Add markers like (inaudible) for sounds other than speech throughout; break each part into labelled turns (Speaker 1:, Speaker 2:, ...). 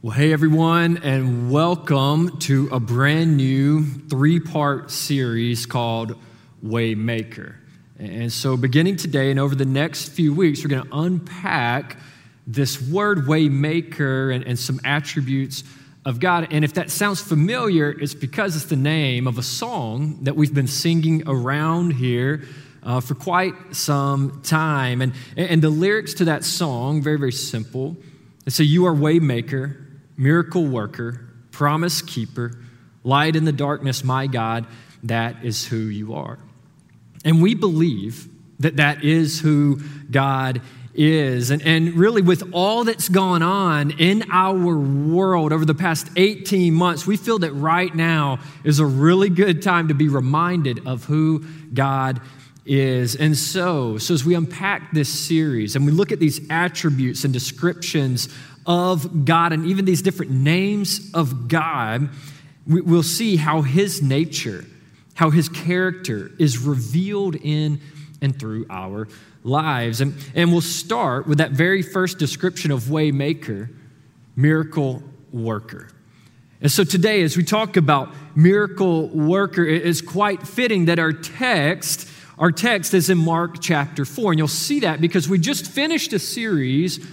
Speaker 1: Well, hey everyone, and welcome to a brand new three part series called Waymaker. And so, beginning today and over the next few weeks, we're going to unpack this word Waymaker and, and some attributes of God. And if that sounds familiar, it's because it's the name of a song that we've been singing around here uh, for quite some time. And, and the lyrics to that song, very, very simple. They say, You are Waymaker miracle worker, promise keeper, light in the darkness, my God, that is who you are. And we believe that that is who God is. And, and really, with all that's gone on in our world over the past 18 months, we feel that right now is a really good time to be reminded of who God is. And so, so as we unpack this series and we look at these attributes and descriptions of God and even these different names of God, we'll see how his nature, how his character is revealed in and through our lives. And, and we'll start with that very first description of waymaker, miracle worker. And so today, as we talk about miracle worker, it is quite fitting that our text, our text is in Mark chapter 4. And you'll see that because we just finished a series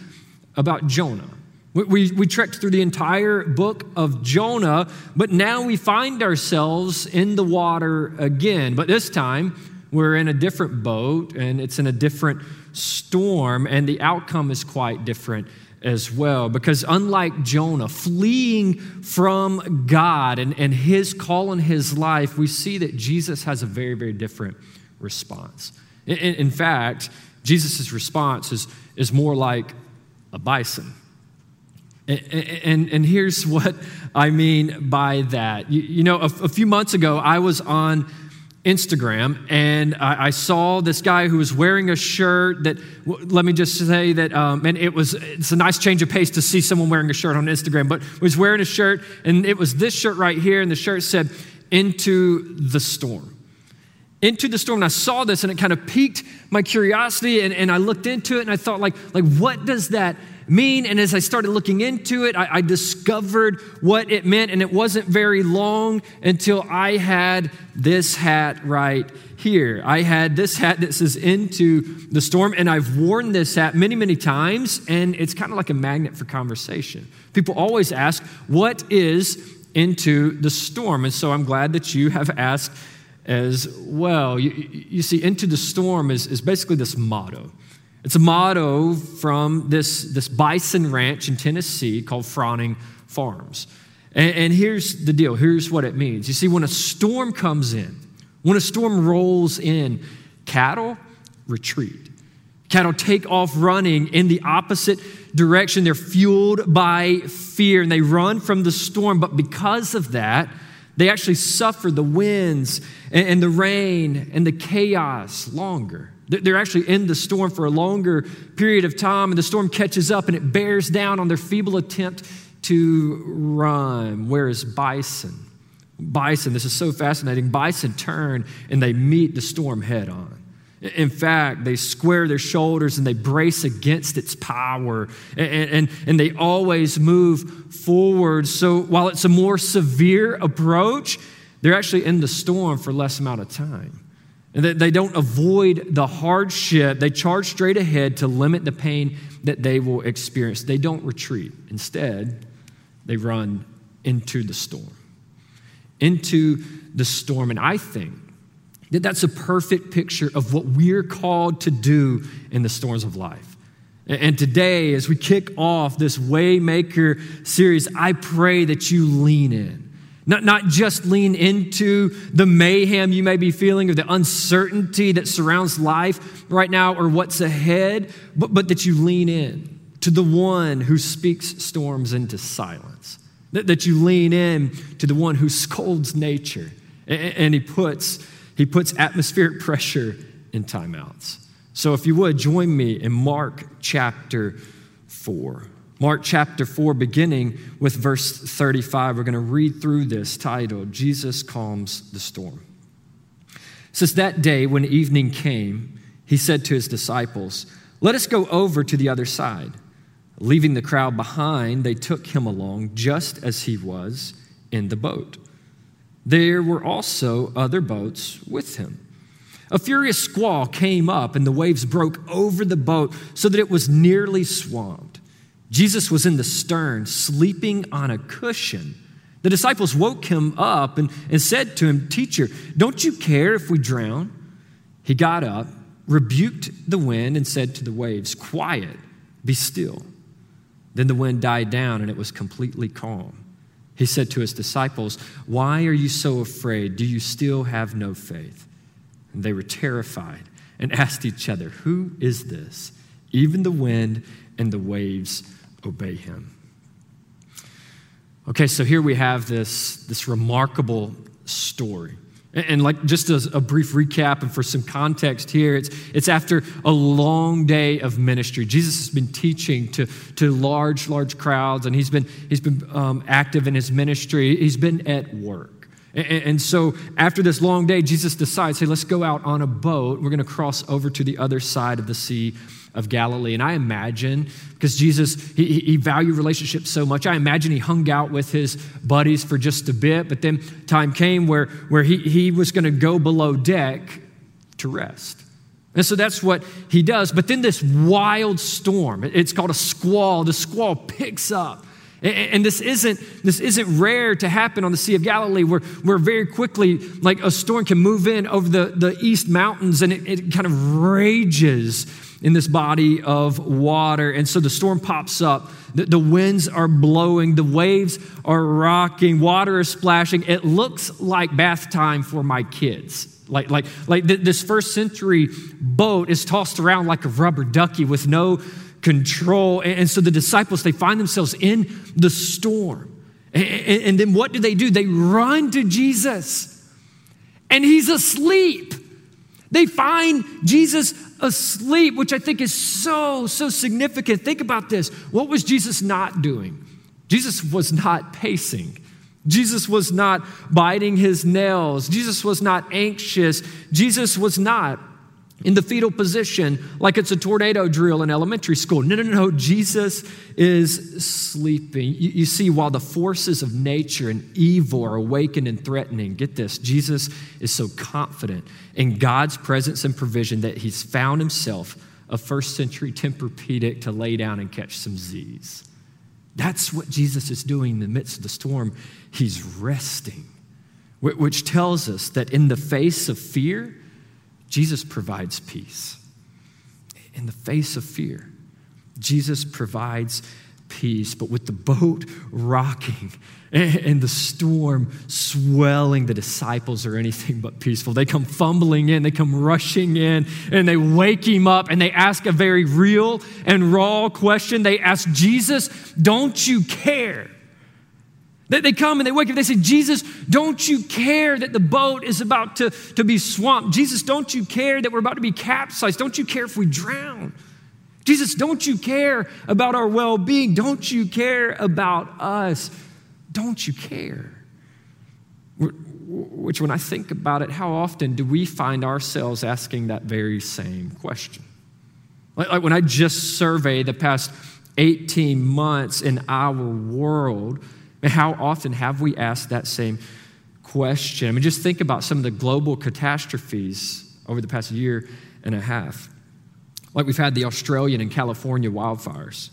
Speaker 1: about Jonah. We, we, we, trekked through the entire book of Jonah, but now we find ourselves in the water again. But this time, we're in a different boat and it's in a different storm, and the outcome is quite different as well. Because unlike Jonah, fleeing from God and, and his call in his life, we see that Jesus has a very, very different response. In, in fact, Jesus' response is, is more like a bison. And, and, here's (laughs) what I mean by that. You, you know, a, a, few months ago, I was on Instagram and I, I, saw this guy who was wearing a shirt that, let me just say that, um, and it was, it's a nice change of pace to see someone wearing a shirt on Instagram, but was wearing a shirt and it was this shirt right here, and the shirt said, Into the Storm into the storm and i saw this and it kind of piqued my curiosity and, and i looked into it and i thought like, like what does that mean. And as I started looking into it, I, I, discovered what it meant. And it wasn't very long until I had this hat right here. I had this hat that says Into the Storm. And I've worn this hat many, many times. And it's kind of like a magnet for conversation. People always ask, What is Into the Storm? And so I'm glad that you have asked as well. You, you see, Into the Storm is, is basically this motto. It's a motto from this, this bison ranch in Tennessee called Froning Farms. And, and here's the deal here's what it means. You see, when a storm comes in, when a storm rolls in, cattle retreat. Cattle take off running in the opposite direction. They're fueled by fear and they run from the storm. But because of that, they actually suffer the winds and, the rain and the chaos longer. They're actually in the storm for a longer period of time, and the storm catches up and it bears down on their feeble attempt to run. Whereas bison, bison, this is so fascinating, bison turn and they meet the storm head on. In fact, they square their shoulders and they brace against its power, and, and, and they always move forward. So while it's a more severe approach, they're actually in the storm for less amount of time. They don't avoid the hardship. They charge straight ahead to limit the pain that they will experience. They don't retreat. Instead, they run into the storm. Into the storm. And I think that that's a perfect picture of what we're called to do in the storms of life. And today, as we kick off this Waymaker series, I pray that you lean in not, not just lean into the mayhem you may be feeling or the uncertainty that surrounds life right now or what's ahead, but, but that you lean in to the one who speaks storms into silence. That, that you lean in to the one who scolds nature and, and he, puts, he puts atmospheric pressure in timeouts. So if you would, join me in Mark chapter 4. Mark chapter 4, beginning with verse 35. We're going to read through this titled, Jesus Calms the Storm. It says, That day when evening came, he said to his disciples, Let us go over to the other side. Leaving the crowd behind, they took him along just as he was in the boat. There were also other boats with him. A furious squall came up, and the waves broke over the boat so that it was nearly swamped. Jesus was in the stern, sleeping on a cushion. The disciples woke him up and, and said to him, Teacher, don't you care if we drown? He got up, rebuked the wind, and said to the waves, Quiet, be still. Then the wind died down, and it was completely calm. He said to his disciples, Why are you so afraid? Do you still have no faith? And they were terrified and (laughs) asked each other, Who is this? Even the wind and the waves obey him. Okay, so here we have this, this remarkable story. And like just as a brief recap and for some context here, it's, it's after a long day of ministry. Jesus has been teaching to, to large, large crowds, and he's been, he's been um, active in his ministry. He's been at work. And, and so after this long day, Jesus decides, hey, let's go out on a boat. We're going to cross over to the other side of the sea of Galilee. And I imagine, because Jesus, he, he valued relationships so much, I imagine he hung out with his buddies for just a bit, but then time came where, where he, he was going to go below deck to rest. And so that's what he does. But then this wild storm, it's called a squall, the squall picks up. And this isn't, this isn't rare to happen on the Sea of Galilee, where, where very quickly, like a storm can move in over the, the east mountains and it, it kind of rages in this body of water. And so the storm pops up. The, the winds are blowing. The waves are rocking. Water is splashing. It looks like bath time for my kids. Like, like, like th- this first century boat is tossed around like a rubber ducky with no control. And, and so the disciples, they find themselves in the storm. And, and, and then what do they do? They run to Jesus, and he's asleep. They find Jesus asleep, which I think is so, so significant. Think about this. What was Jesus not doing? Jesus was not pacing. Jesus was not biting his nails. Jesus was not anxious. Jesus was not in the fetal position like it's a tornado drill in elementary school. No, no, no. Jesus is sleeping. You, you, see, while the forces of nature and evil are awakened and threatening, get this Jesus is so confident in God's presence and provision that he's found himself a first century Tempur-Pedic to lay down and catch some Z's. That's what Jesus is doing in the midst of the storm. He's resting, which tells us that in the face of fear, Jesus provides peace. In the face of fear, Jesus provides peace. But with the boat rocking (laughs) and the storm swelling, the disciples are anything but peaceful. They come fumbling in, they come rushing in, and they wake him up and they ask a very real and raw question. They ask Jesus, Don't you care? They, they come and they wake up, they say, Jesus, don't you care that the boat is about to, to be swamped? Jesus, don't you care that we're about to be capsized? Don't you care if we drown? Jesus, don't you care about our well being? Don't you care about us? Don't you care? Which, when I think about it, how often do we find ourselves asking that very same question? Like, like when I just survey the past 18 months in our world, and how often have we asked that same question? I mean, just think about some of the global catastrophes over the past year and a half. Like we've had the Australian and California wildfires,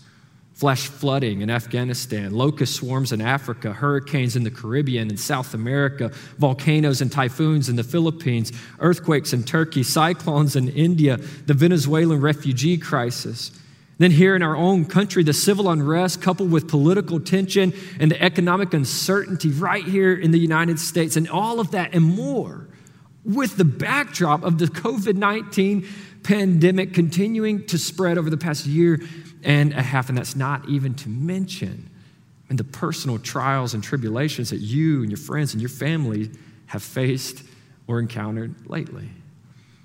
Speaker 1: flash flooding in Afghanistan, locust swarms in Africa, hurricanes in the Caribbean and South America, volcanoes and typhoons in the Philippines, earthquakes in Turkey, cyclones in India, the Venezuelan refugee crisis. Then, here in our own country, the civil unrest coupled with political tension and the economic uncertainty right here in the United States, and all of that and more, with the backdrop of the COVID 19 pandemic continuing to spread over the past year and a half. And that's not even to mention and the personal trials and tribulations that you and your friends and your family have faced or encountered lately.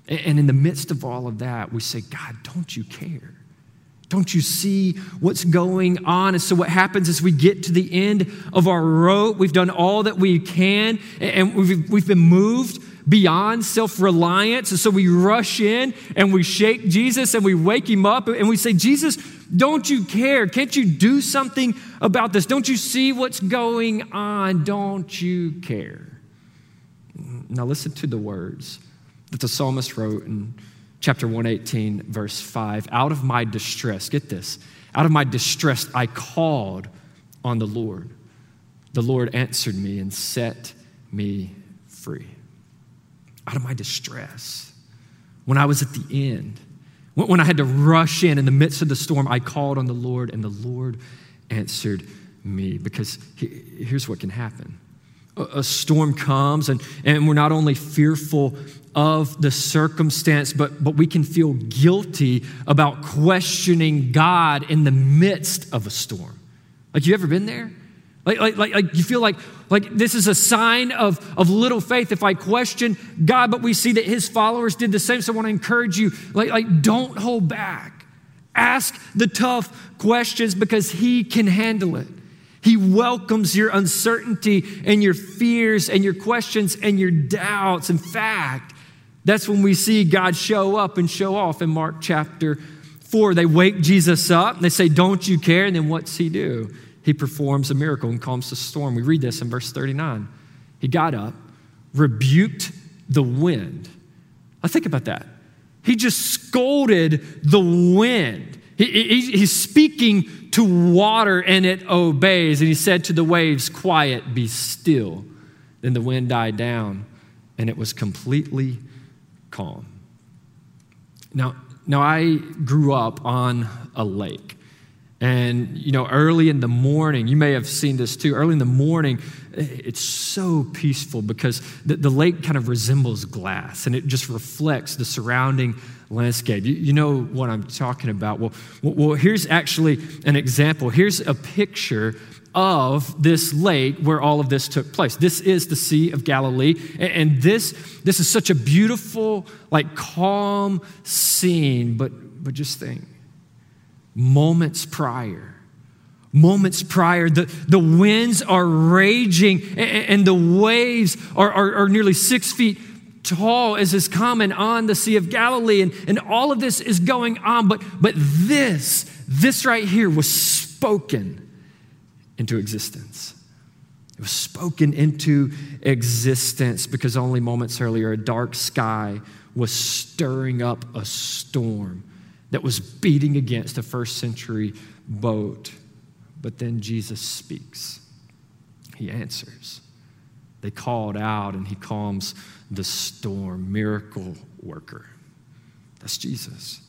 Speaker 1: And in the midst of all of that, we say, God, don't you care? Don't you see what's going on? And so, what happens is we get to the end of our rope. We've done all that we can, and we've, we've been moved beyond self reliance. And so we rush in and we shake Jesus and we wake him up and we say, Jesus, don't you care? Can't you do something about this? Don't you see what's going on? Don't you care? Now, listen to the words that the psalmist wrote in chapter 118, verse 5. Out of my distress, get this, out of my distress, I called on the Lord. The Lord answered me and set me free. Out of my distress, when I was at the end, when I had to rush in in the midst of the storm, I called on the Lord, and the Lord answered me. Because here's what can happen a storm comes, and, and we're not only fearful of the circumstance, but, but we can feel guilty about questioning God in the midst of a storm. Like, you ever been there? Like, like, like, like, you feel like, like this is a sign of, of little faith if I question God, but we see that his followers did the same. So I want to encourage you, like, like don't hold back. Ask the tough questions because he can handle it. He welcomes your uncertainty and your fears and your questions and your doubts. In fact, that's when we see God show up and show off in Mark chapter 4. They wake Jesus up and they say, Don't you care? And then what's he do? He performs a miracle and calms the storm. We read this in verse 39. He got up, rebuked the wind. I think about that. He just scolded the wind. He, he, he's speaking to water and it obeys. And he said to the waves, Quiet, be still. Then the wind died down and it was completely calm. Now, now I grew up on a lake. And, you know, early in the morning, you may have seen this too. Early in the morning, it's so peaceful because the, the lake kind of resembles glass and it just reflects the surrounding landscape. You, you know what I'm talking about. Well, well, here's actually an example. Here's a picture of this lake where all of this took place. This is the Sea of Galilee. And, this, this is such a beautiful, like calm scene. But, but just think moments prior, moments prior, the, the winds are raging and, and the waves are, are, are, nearly six feet tall, as is common on the Sea of Galilee. And, and all of this is going on. But, but this, this right here was spoken into existence. It was spoken into existence because only moments earlier, a dark sky was stirring up a storm that was beating against a first century boat. But then Jesus speaks, he answers. They called out and he calms the storm, miracle worker. That's Jesus.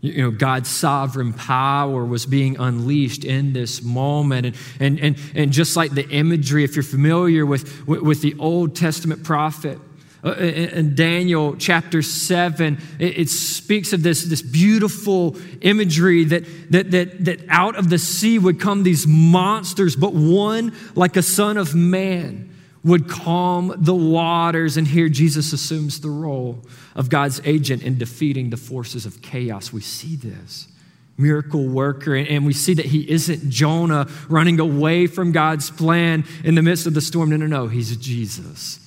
Speaker 1: You know, God's sovereign power was being unleashed in this moment. And, and, and, and just like the imagery, if you're familiar with, with, the Old Testament prophet, uh, in Daniel chapter 7, it, speaks of this, this beautiful imagery that, that, that, that out of the sea would come these monsters, but one like a son of man would calm the waters. And here Jesus assumes the role of God's agent in defeating the forces of chaos. We see this miracle worker. And we see that he isn't Jonah running away from God's plan in the midst of the storm. No, no, no. He's Jesus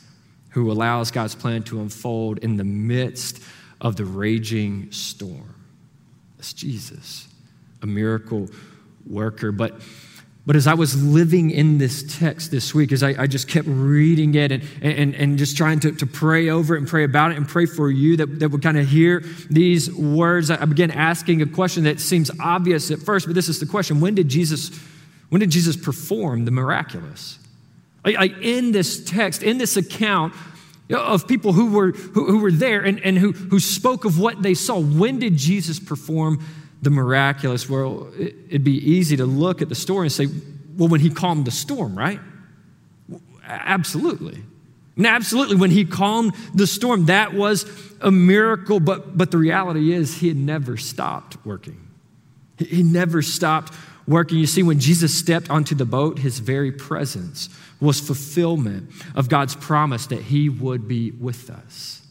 Speaker 1: who allows God's plan to unfold in the midst of the raging storm. That's Jesus, a miracle worker. But, but as I was living in this text this week, as I, I just kept reading it and, and, and just trying to, to pray over it and pray about it and pray for you that, that would kind of hear these words, I began asking a question that seems obvious at first, but this is the question when did Jesus, when did Jesus perform the miraculous? Like, in this text, in this account of people who were, who, who were there and, and who, who spoke of what they saw, when did Jesus perform the miraculous? It, it'd be easy to look at the story and say, well, when he calmed the storm, right? Absolutely. And absolutely, when he calmed the storm, that was a miracle, but, but the reality is he had never stopped working. He, he never stopped working. You see, when Jesus stepped onto the boat, his very presence was fulfillment of God's promise that he would be with us.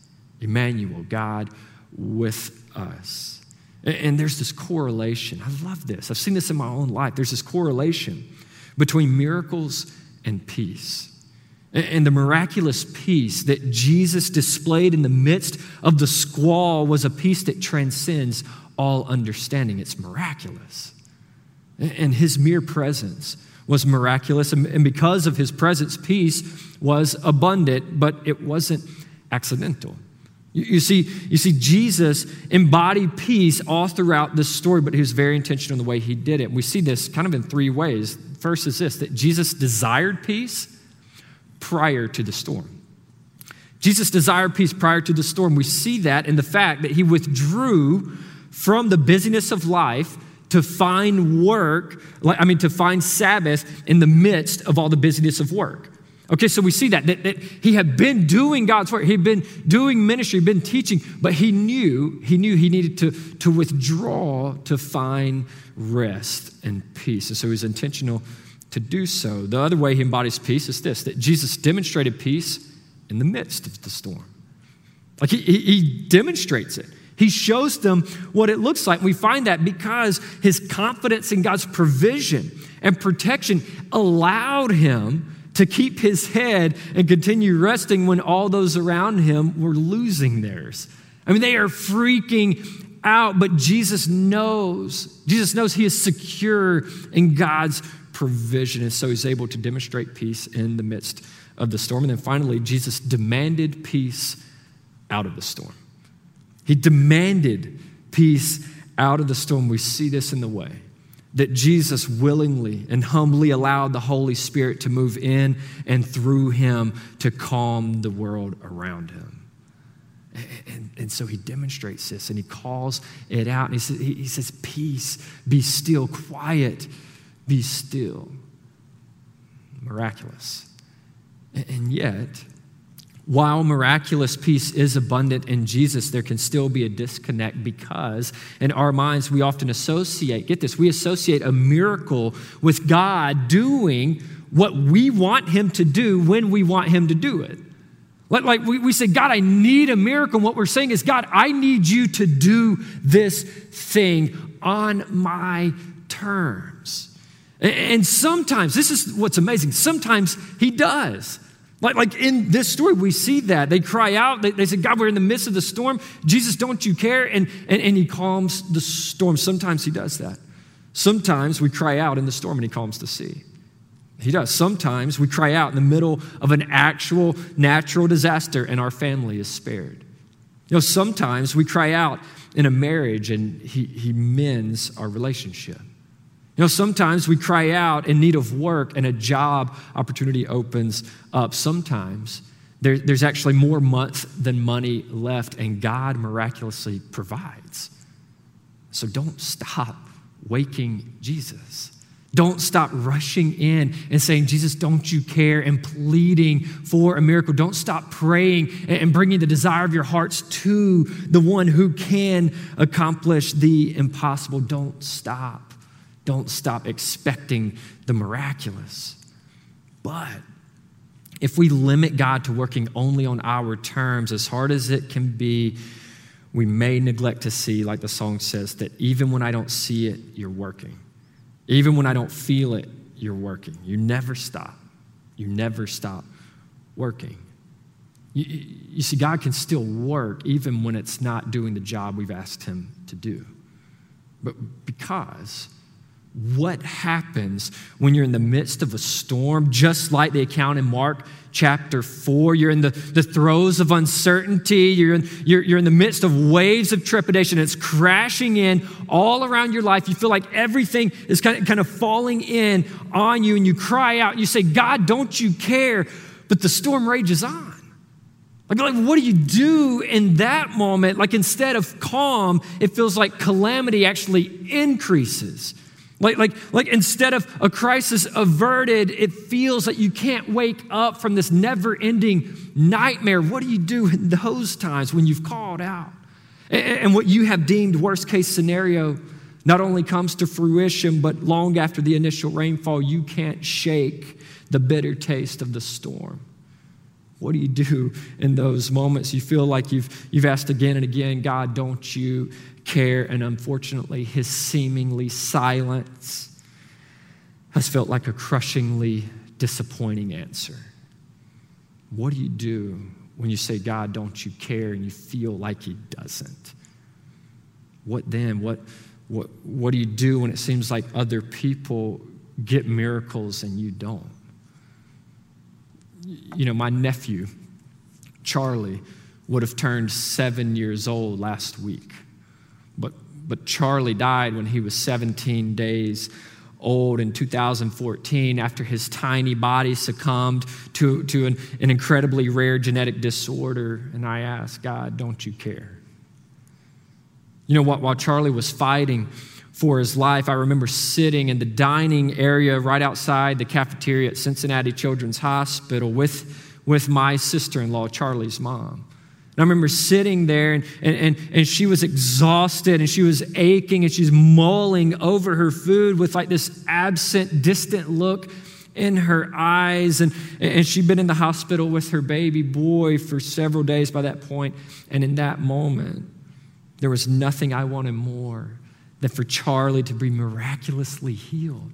Speaker 1: Emmanuel, God with us. And there's this correlation. I love this. I've seen this in my own life. There's this correlation between miracles and peace. And the miraculous peace that Jesus displayed in the midst of the squall was a peace that transcends all understanding. It's miraculous. And his mere presence was miraculous. And because of his presence, peace was abundant, but it wasn't accidental. You see, you see, Jesus embodied peace all throughout this story, but he was very intentional in the way he did it. We see this kind of in three ways. First is this that Jesus desired peace prior to the storm. Jesus desired peace prior to the storm. We see that in the fact that he withdrew from the busyness of life to find work, I mean, to find Sabbath in the midst of all the busyness of work. Okay, so we see that, that, that he had been doing God's work. He'd been doing ministry, been teaching, but he knew, he knew he needed to, to withdraw to find rest and peace. And so he was intentional to do so. The other way he embodies peace is this that Jesus demonstrated peace in the midst of the storm. Like he, he demonstrates it. He shows them what it looks like. We find that because his confidence in God's provision and protection allowed him to keep his head and continue resting when all those around him were losing theirs. I mean, they are freaking out, but Jesus knows. Jesus knows he is secure in God's provision. And so he's able to demonstrate peace in the midst of the storm. And then finally, Jesus demanded peace out of the storm. He demanded peace out of the storm. We see this in the way that Jesus willingly and humbly allowed the Holy Spirit to move in and through him to calm the world around him. And, and, so he demonstrates this and he calls it out. And he says, he says, Peace, be still, quiet, be still. Miraculous. And yet, while miraculous peace is abundant in Jesus, there can still be a disconnect because in our minds we often associate, get this, we associate a miracle with God doing what we want Him to do when we want Him to do it. Like, we say, God, I need a miracle. And what we're saying is, God, I need you to do this thing on my terms. And sometimes, this is what's amazing, sometimes he does. Like, like in this story, we see that. They cry out, they, they say, God, we're in the midst of the storm. Jesus, don't you care? And, and, and he calms the storm. Sometimes he does that. Sometimes we cry out in the storm and he calms the sea. He does. Sometimes we cry out in the middle of an actual natural disaster and our family is spared. You know, sometimes we cry out in a marriage and he, he mends our relationship. Know, sometimes we cry out in need of work and a job opportunity opens up. Sometimes there, there's actually more months than money left, and God miraculously provides. So don't stop waking Jesus. Don't stop rushing in and saying, Jesus, don't you care? and pleading for a miracle. Don't stop praying and bringing the desire of your hearts to the one who can accomplish the impossible. Don't stop. Don't stop expecting the miraculous. But if we limit God to working only on our terms, as hard as it can be, we may neglect to see, like the song says, that even when I don't see it, you're working. Even when I don't feel it, you're working. You never stop. You never stop working. You, you, see, God can still work even when it's not doing the job we've asked Him to do. But because what happens when you're in the midst of a storm, just like the account in Mark chapter 4. You're in the, the throes of uncertainty, you're in, you're, you're in the midst of waves of trepidation. It's crashing in all around your life. You feel like everything is kind of, kind of falling in on you, and you cry out, you say, God, don't you care? But the storm rages on. Like, like, what do you do in that moment? Like, instead of calm, it feels like calamity actually increases. Like, like, like instead of a crisis averted, it feels that you can't wake up from this never ending nightmare. What do you do in those times when you've called out? And, and what you have deemed worst case scenario not only comes to fruition, but long after the initial rainfall, you can't shake the bitter taste of the storm. What do you do in those moments? You feel like you've, you've asked again and again, God, don't you care? And unfortunately, his seemingly silence has felt like a crushingly disappointing answer. what do you do when you say, God, don't you care, and you feel like He doesn't? What then? What, what, what do you do when it seems like other people get miracles and you don't? You know, my nephew, Charlie, would have turned seven years old last week. But, but Charlie died when he was 17 days old in 2014 after his tiny body succumbed to, to an, an incredibly rare genetic disorder. And I asked, God, don't you care? You know what? While Charlie was fighting for his life, I remember sitting in the dining area right outside the cafeteria at Cincinnati Children's Hospital with, with my sister in law, Charlie's mom. And I remember sitting there, and, and, and she was exhausted and she was aching and she's mulling over her food with like this absent, distant look in her eyes. And, and she'd been in the hospital with her baby boy for several days by that point. And in that moment, there was nothing I wanted more than for Charlie to be miraculously healed.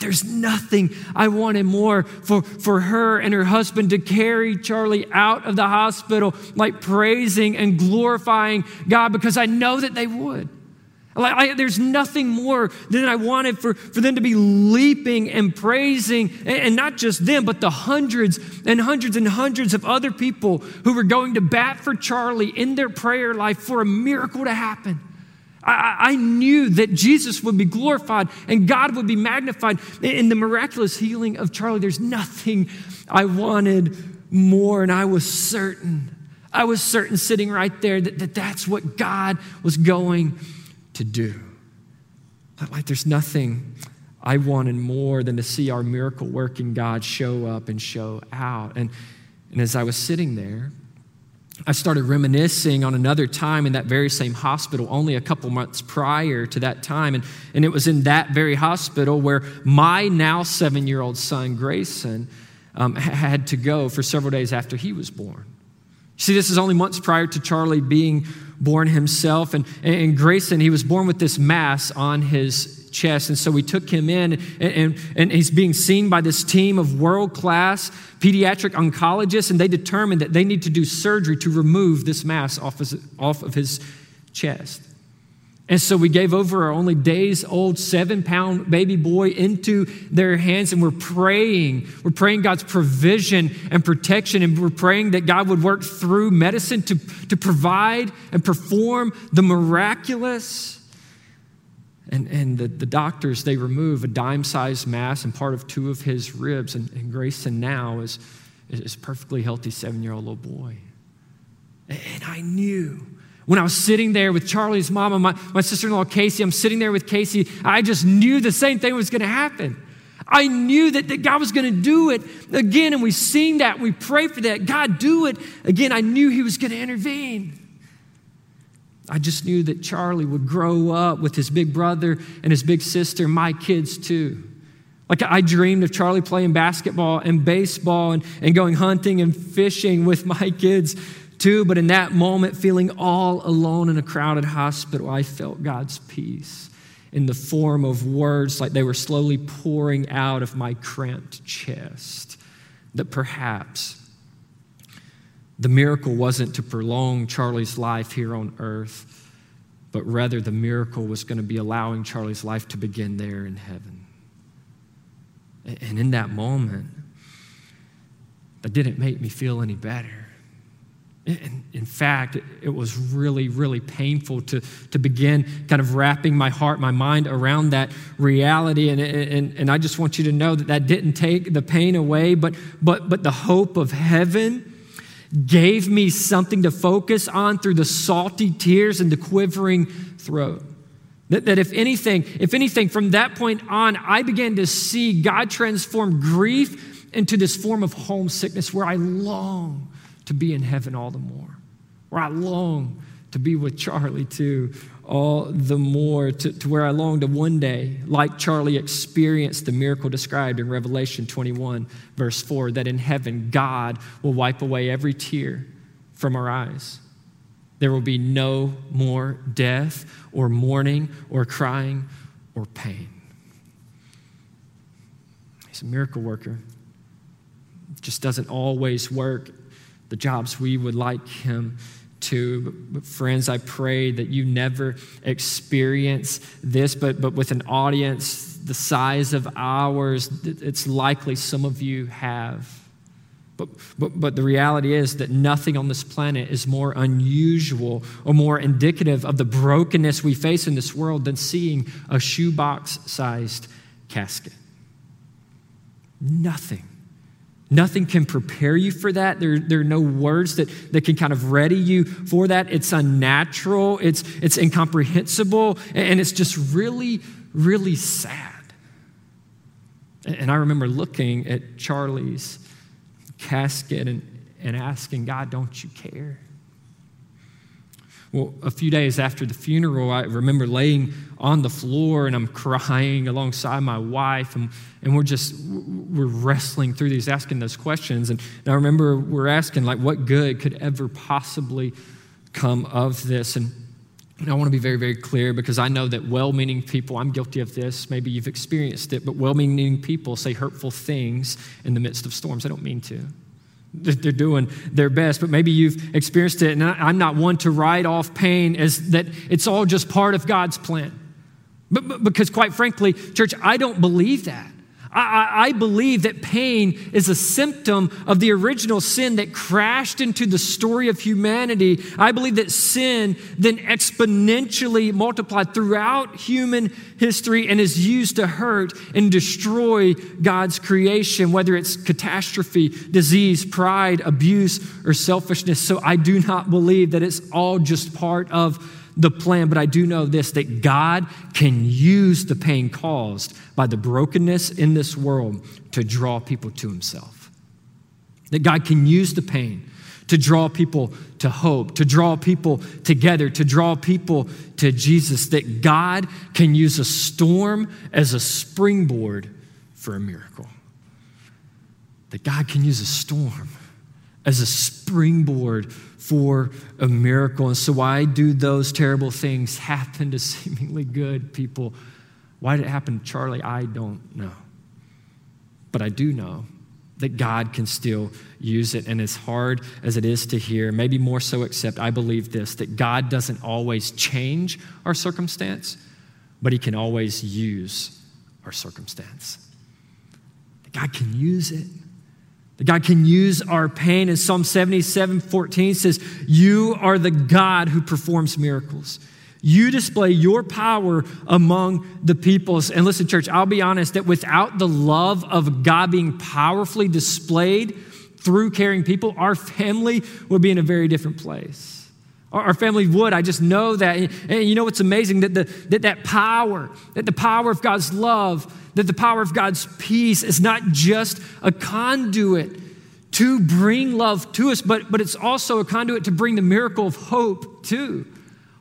Speaker 1: There's nothing I wanted more for, for her and her husband to carry Charlie out of the hospital, like praising and glorifying God, because I know that they would. Like, I, there's nothing more than I wanted for, for them to be leaping and praising, and, and not just them, but the hundreds and hundreds and hundreds of other people who were going to bat for Charlie in their prayer life for a miracle to happen. I, I knew that Jesus would be glorified and God would be magnified in the miraculous healing of Charlie. There's nothing I wanted more, and I was certain. I was certain sitting right there that, that that's what God was going to do. Like there's nothing I wanted more than to see our miracle working God show up and show out. And, and as I was sitting there, I started reminiscing on another time in that very same hospital, only a couple months prior to that time. And, and it was in that very hospital where my now seven year old son, Grayson, um, had to go for several days after he was born. See, this is only months prior to Charlie being born himself. And, and Grayson, he was born with this mass on his chest. And so we took him in, and, and, and he's being seen by this team of world class pediatric oncologists, and they determined that they need to do surgery to remove this mass off, his, off of his chest. And so we gave over our only days old seven pound baby boy into their hands, and we're praying. We're praying God's provision and protection, and we're praying that God would work through medicine to, to provide and perform the miraculous. And, and the, the doctors, they remove a dime sized mass and part of two of his ribs. And, and Grayson now is, is perfectly healthy seven year old little boy. And I knew when I was sitting there with Charlie's mom and my, my sister in law, Casey, I'm sitting there with Casey, I just knew the same thing was going to happen. I knew that, that God was going to do it again, and we sing that, we pray for that. God, do it again. I knew He was going to intervene. I just knew that Charlie would grow up with his big brother and his big sister, my kids too. Like I dreamed of Charlie playing basketball and baseball and, and going hunting and fishing with (laughs) my kids too. But in that moment, feeling all alone in a crowded hospital, I felt God's peace in the form of words like they were slowly pouring out of my cramped chest. That perhaps the miracle wasn't to prolong Charlie's life here on earth, but rather the miracle was going to be allowing Charlie's life to begin there in heaven. And in that moment, that didn't make me feel any better. In, in, fact, it was really, really painful to, to begin kind of wrapping my heart, my mind around that reality. And, and, and I just want you to know that that didn't take the pain away, but, but, but the hope of heaven gave me something to focus on through the salty tears and the quivering throat. That, that if anything, if anything, from that point on, I began to see God transform grief into this form of homesickness where I long to be in heaven all the more, where I long to be with Charlie too, all the more to, to where I long to one day, like Charlie experienced the miracle described in Revelation 21, verse 4, that in heaven God will wipe away every tear from our eyes. There will be no more death or mourning or crying or pain. He's a miracle worker. just doesn't always work the jobs we would like Him to. Friends, I pray that you never experience this, but, but with an audience the size of ours, it's likely some of you have. But, but, but the reality is that nothing on this planet is more unusual or more indicative of the brokenness we face in this world than seeing a shoebox sized casket. Nothing. Nothing can prepare you for that. There, there are no words that, that can kind of ready you for that. It's unnatural, it's, it's incomprehensible, and it's just really, really sad. And I remember looking at Charlie's casket and, and asking, God, don't you care? Well, a few days after the funeral, I remember laying on the floor and I'm crying alongside my wife, and, and we're just we're wrestling through these, asking those questions. And, and I remember we're asking, like, what good could ever possibly come of this? And, and I want to be very, very clear because I know that well meaning people, I'm guilty of this, maybe you've experienced it, but well meaning people say hurtful things in the midst of storms. I don't mean to. They're doing their best, but maybe you've experienced it. And I'm not one to write off pain as that it's all just part of God's plan. But, but because, quite frankly, church, I don't believe that. I, I, believe that pain is a symptom of the original sin that crashed into the story of humanity. I believe that sin then exponentially multiplied throughout human history and is used to hurt and destroy God's creation, whether it's catastrophe, disease, pride, abuse, or selfishness. So I do not believe that it's all just part of the plan, but I do know this that God can use the pain caused by the brokenness in this world to draw people to Himself. That God can use the pain to draw people to hope, to draw people together, to draw people to Jesus. That God can use a storm as a springboard for a miracle. That God can use a storm as a springboard for a miracle. And so, why do those terrible things happen to seemingly good people? Why did it happen to Charlie? I don't know. But I do know that God can still use it. And as hard as it is to hear, maybe more so, except I believe this that God doesn't always change our circumstance, but He can always use our circumstance. God can use it. That God can use our pain. And Psalm 77 14 says, You are the God who performs miracles. You display your power among the peoples. And listen, church, I'll be honest that without the love of God being powerfully displayed through caring people, our family would be in a very different place. Our family would. I just know that. And you know what's amazing? That, the, that that power, that the power of God's love, that the power of God's peace is not just a conduit to bring love to us, but, but it's also a conduit to bring the miracle of hope too.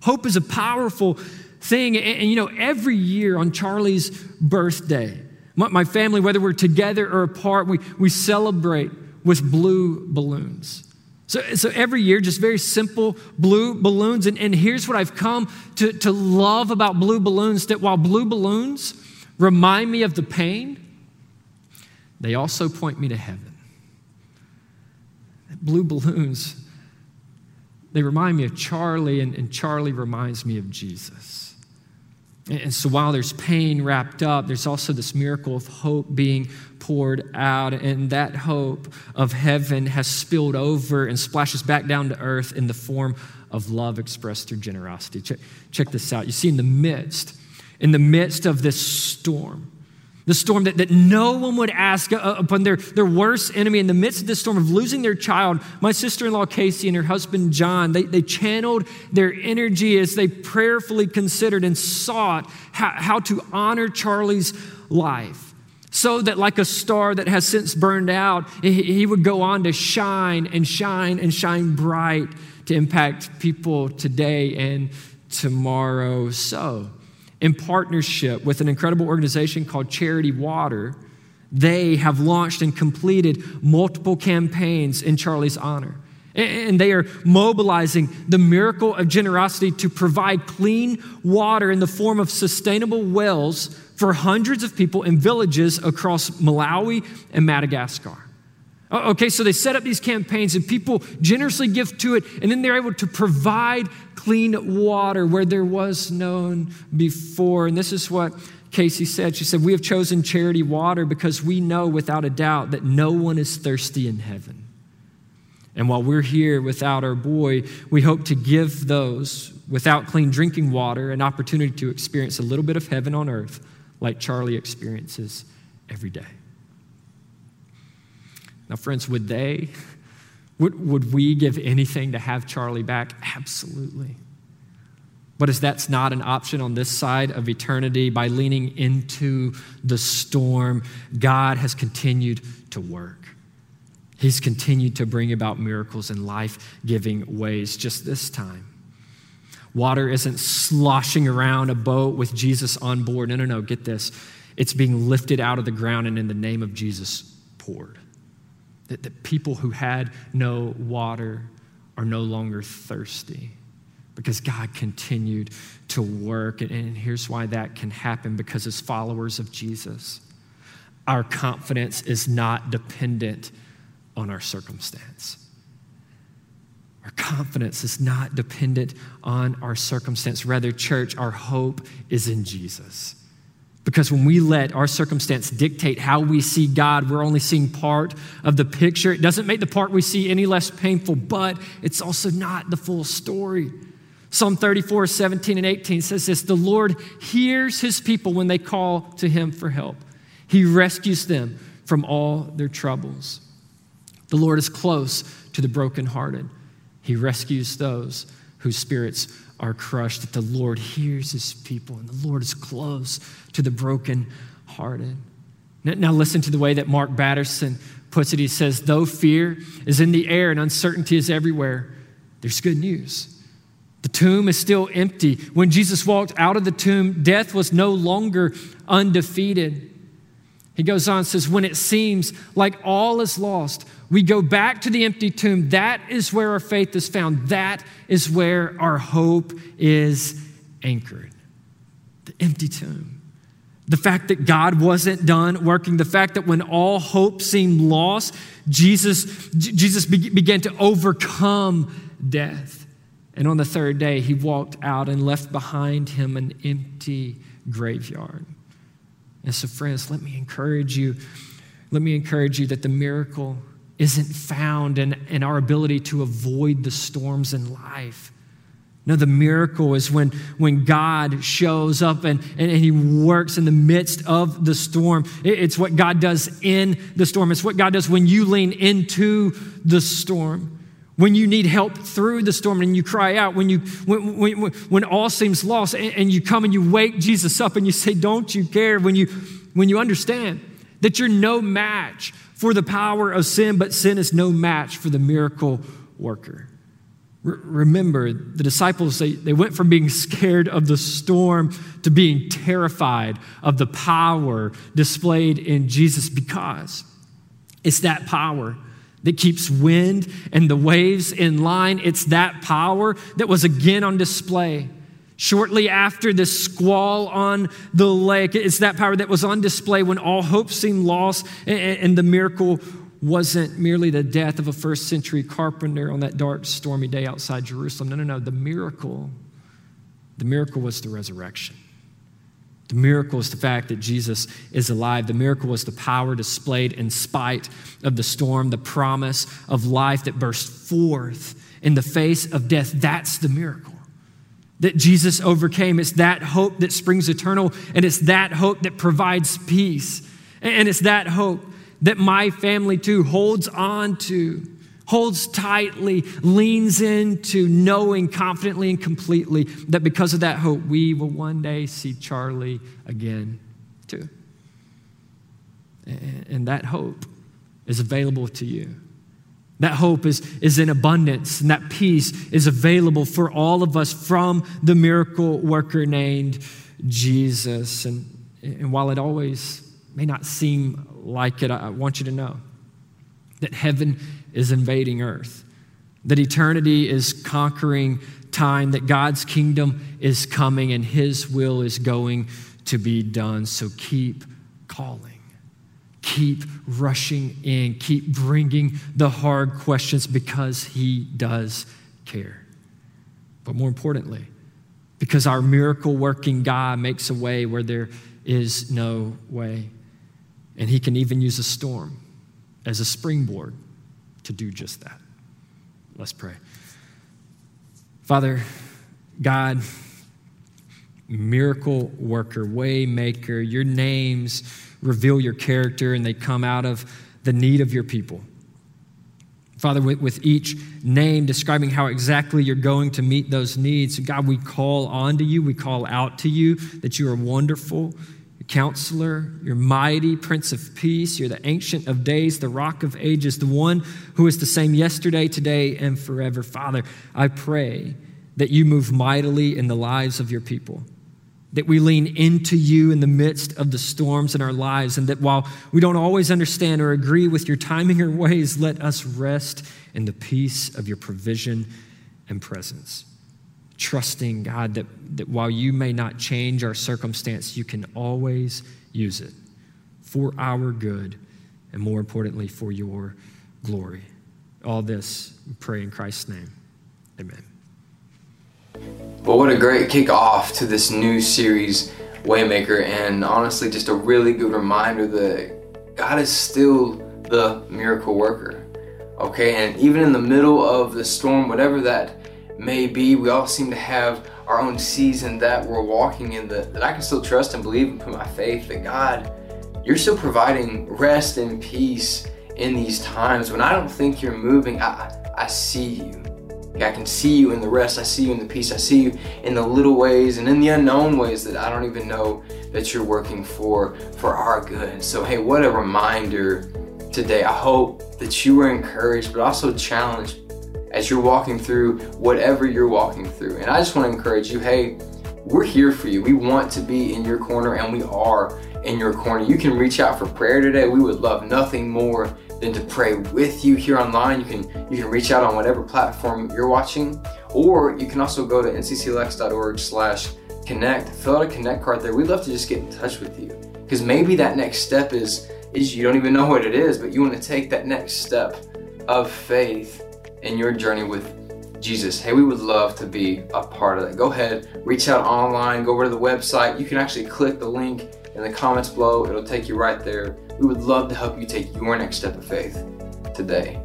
Speaker 1: Hope is a powerful thing. And, and you know, every year on Charlie's birthday, my, my family, whether we're together or apart, we, we celebrate with blue balloons. So, so every year, just very simple blue balloons. And, and here's what I've come to, to love about blue balloons that while blue balloons remind me of the pain, they also point me to heaven. Blue balloons, they remind me of Charlie, and, and Charlie reminds me of Jesus. And so while there's pain wrapped up, there's also this miracle of hope being poured out. And that hope of heaven has spilled over and splashes back down to earth in the form of love expressed through generosity. Check, check this out. You see, in the midst, in the midst of this storm, the storm that, that no one would ask uh, upon their, their worst enemy in the midst of this storm of losing their child. My sister in law, Casey, and her husband, John, they, they channeled their energy as they prayerfully considered and sought how, how to honor Charlie's life. So that, like a star that has since burned out, he would go on to shine and shine and shine bright to impact people today and tomorrow. So, in partnership with an incredible organization called Charity Water, they have launched and completed multiple campaigns in Charlie's honor. And they are mobilizing the miracle of generosity to provide clean water in the form of sustainable wells for hundreds of people in villages across Malawi and Madagascar. Uh, okay, so they set up these campaigns and people generously give to it, and then they're able to provide clean water where there was none before. And this is what Casey said. She said, We have chosen charity water because we know without a doubt that no one is thirsty in heaven. And while we're here without our boy, we hope to give those without clean drinking water an opportunity to experience a little bit of heaven on earth like Charlie experiences every day. Now, friends, would they, would, would we give anything to have Charlie back? Absolutely. But as that's not an option on this side of eternity, by leaning into the storm, God has continued to work. He's continued to bring about miracles in life giving ways just this time. Water isn't sloshing around a boat with Jesus on board. No, no, no, get this. It's being lifted out of the ground and in the name of Jesus poured. That, that people who had no water are no longer thirsty because God continued to work. And, and here's why that can happen because as followers of Jesus, our confidence is not dependent on our circumstance. Our confidence is not dependent on our circumstance. Rather, church, our hope is in Jesus. Because when we let our circumstance dictate how we see God, we're only seeing part of the picture. It doesn't make the part we see any less painful, but it's also not the full story. Psalm 34, 17 and 18 says this The Lord hears his people when they call to him for help, he rescues them from all their troubles. The Lord is close to the brokenhearted, he rescues those whose spirits are crushed, that the Lord hears his people and the Lord is close to the brokenhearted. Now, listen to the way that Mark Batterson puts it. He says, Though fear is in the air and uncertainty is everywhere, there's good news. The tomb is still empty. When Jesus walked out of the tomb, death was no longer undefeated. He goes on and says, When it seems like all is lost, we go back to the empty tomb. That is where our faith is found. That is where our hope is anchored. The empty tomb. The fact that God wasn't done working, the fact that when all hope seemed lost, Jesus, Jesus began to overcome death. And on the third day, he walked out and left behind him an empty graveyard. And so, friends, let me encourage you. Let me encourage you that the miracle isn't found in, in our ability to avoid the storms in life. No, the miracle is when, when God shows up and, and, and, He works in the midst of the storm. It, it's what God does in the storm. It's what God does when you lean into the storm. When you need help through the storm and you cry out, when, you, when, when, when all seems lost and, and you come and you wake Jesus up and you say, Don't you care? When you, when you understand that you're no match for the power of sin, but sin is no match for the miracle worker. remember, the disciples, they, they went from being scared of the storm to being terrified of the power displayed in Jesus because it's that power that keeps wind and the waves in line. It's that power that was again on display. Shortly after the squall on the lake, it's that power that was on display when all hope seemed lost and the miracle wasn't merely the death of a first century carpenter on that dark, stormy day outside Jerusalem. No, no, no. The miracle, the miracle was the resurrection. The miracle is the fact that Jesus is alive. The miracle was the power displayed in spite of the storm, the promise of life that burst forth in the face of death. That's the miracle that Jesus overcame. It's that hope that springs eternal, and it's that hope that provides peace. And it's that hope that my family too holds on to holds tightly, leans into knowing confidently and completely that because of that hope, we will one day see Charlie again, too. And that hope is available to you. That hope is, is in abundance, and that peace is available for all of us from the miracle worker named Jesus. And, and while it always may not seem like it, I want you to know that heaven is invading earth, that eternity is conquering time, that God's kingdom is coming and his will is going to be done. So keep calling. Keep rushing in, keep bringing the hard questions because He does care. But more importantly, because our miracle working God makes a way where there is no way. And He can even use a storm as a springboard to do just that. Let's pray. Father, God, miracle worker, way maker, your names reveal your character and they come out of the need of your people. Father, with, each name describing how exactly you're going to meet those needs, God, we call on to you, we call out to you that you are wonderful, counselor, you're mighty, Prince of Peace, you're the Ancient of Days, the Rock of Ages, the one who is the same yesterday, today, and forever. Father, I pray that you move mightily in the lives of your people that we lean into you in the midst of the storms in our lives, and that while we don't always understand or agree with your timing or ways, let us rest in the peace of your provision and presence. Trusting, God, that, that while you may not change our circumstance, you can always use it for our good and more importantly, for your glory. All this, we pray in Christ's name. Amen.
Speaker 2: But what a great kickoff to this new series, Waymaker, and honestly, just a really good reminder that God is still the miracle worker. Okay, and even in the middle of the storm, whatever that may be, we all seem to have our own season that we're walking in that, that I can still trust and believe and put my faith that God, you're still providing rest and peace in these times when I don't think you're moving. I, I see you. I can see you in the rest. I see you in the peace. I see you in the little ways and in the unknown ways that I don't even know that you're working for for our good. So hey, what a reminder today. I hope that you were encouraged, but also challenged as you're walking through whatever you're walking through. And I just want to encourage you, hey, we're here for you. We want to be in your corner and we are in your corner. You can reach out for prayer today. We would love nothing more than to pray with you here online. You can you can reach out on whatever platform you're watching, or you can also go to ncclex.org/slash connect. Fill out a connect card there. We'd love to just get in touch with you because maybe that next step is is you don't even know what it is, but you want to take that next step of faith in your journey with Jesus. Hey, we would love to be a part of that. Go ahead, reach out online, go over to the website. You can actually click the link in the comments below. It'll take you right there. We would love to help you take your next step of faith today.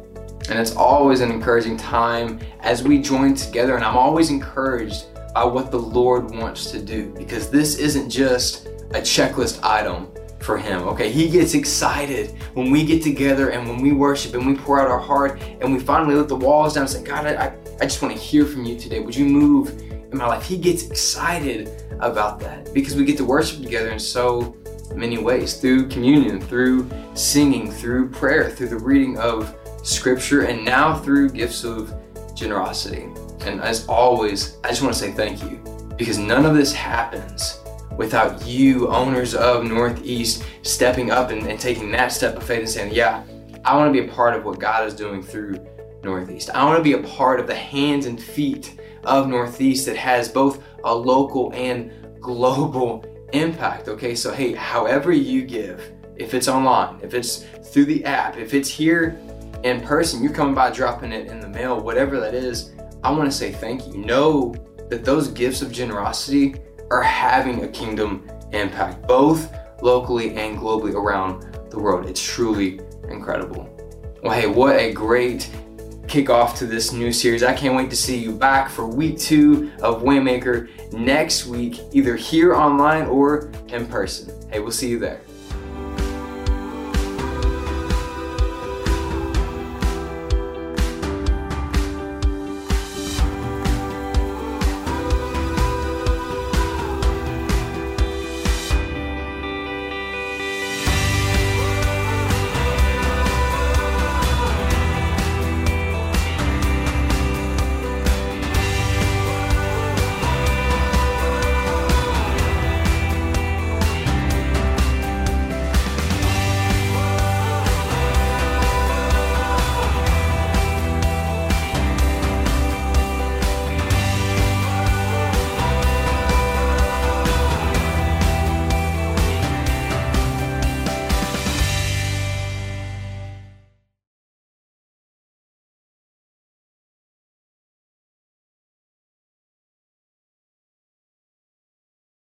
Speaker 2: And it's always an encouraging time as we join together. And I'm always encouraged by what the Lord wants to do because this isn't just a checklist item for Him. Okay, He gets excited when we get together and when we worship and we pour out our heart and we finally let the walls down and say, God, I, I just want to hear from you today. Would you move in my life? He gets excited about that because we get to worship together in so many ways through communion, through singing, through prayer, through the reading of scripture, and now through gifts of generosity. And as always, I just want to say thank you because none of this happens without you, owners of Northeast, stepping up and, and taking that step of faith and saying, Yeah, I want to be a part of what God is doing through Northeast. I want to be a part of the hands and feet of Northeast that has both a local and global impact. Okay, so hey, however you give, if it's online, if it's through the app, if it's here in person, you're coming by dropping it in the mail, whatever that is, I want to say thank you. Know that those gifts of generosity are having a kingdom impact, both locally and globally around the world. It's truly incredible. Well, hey, what a great kickoff to this new series. I can't wait to see you back for week two of Waymaker next week, either here online or in person. Hey, we'll see you there.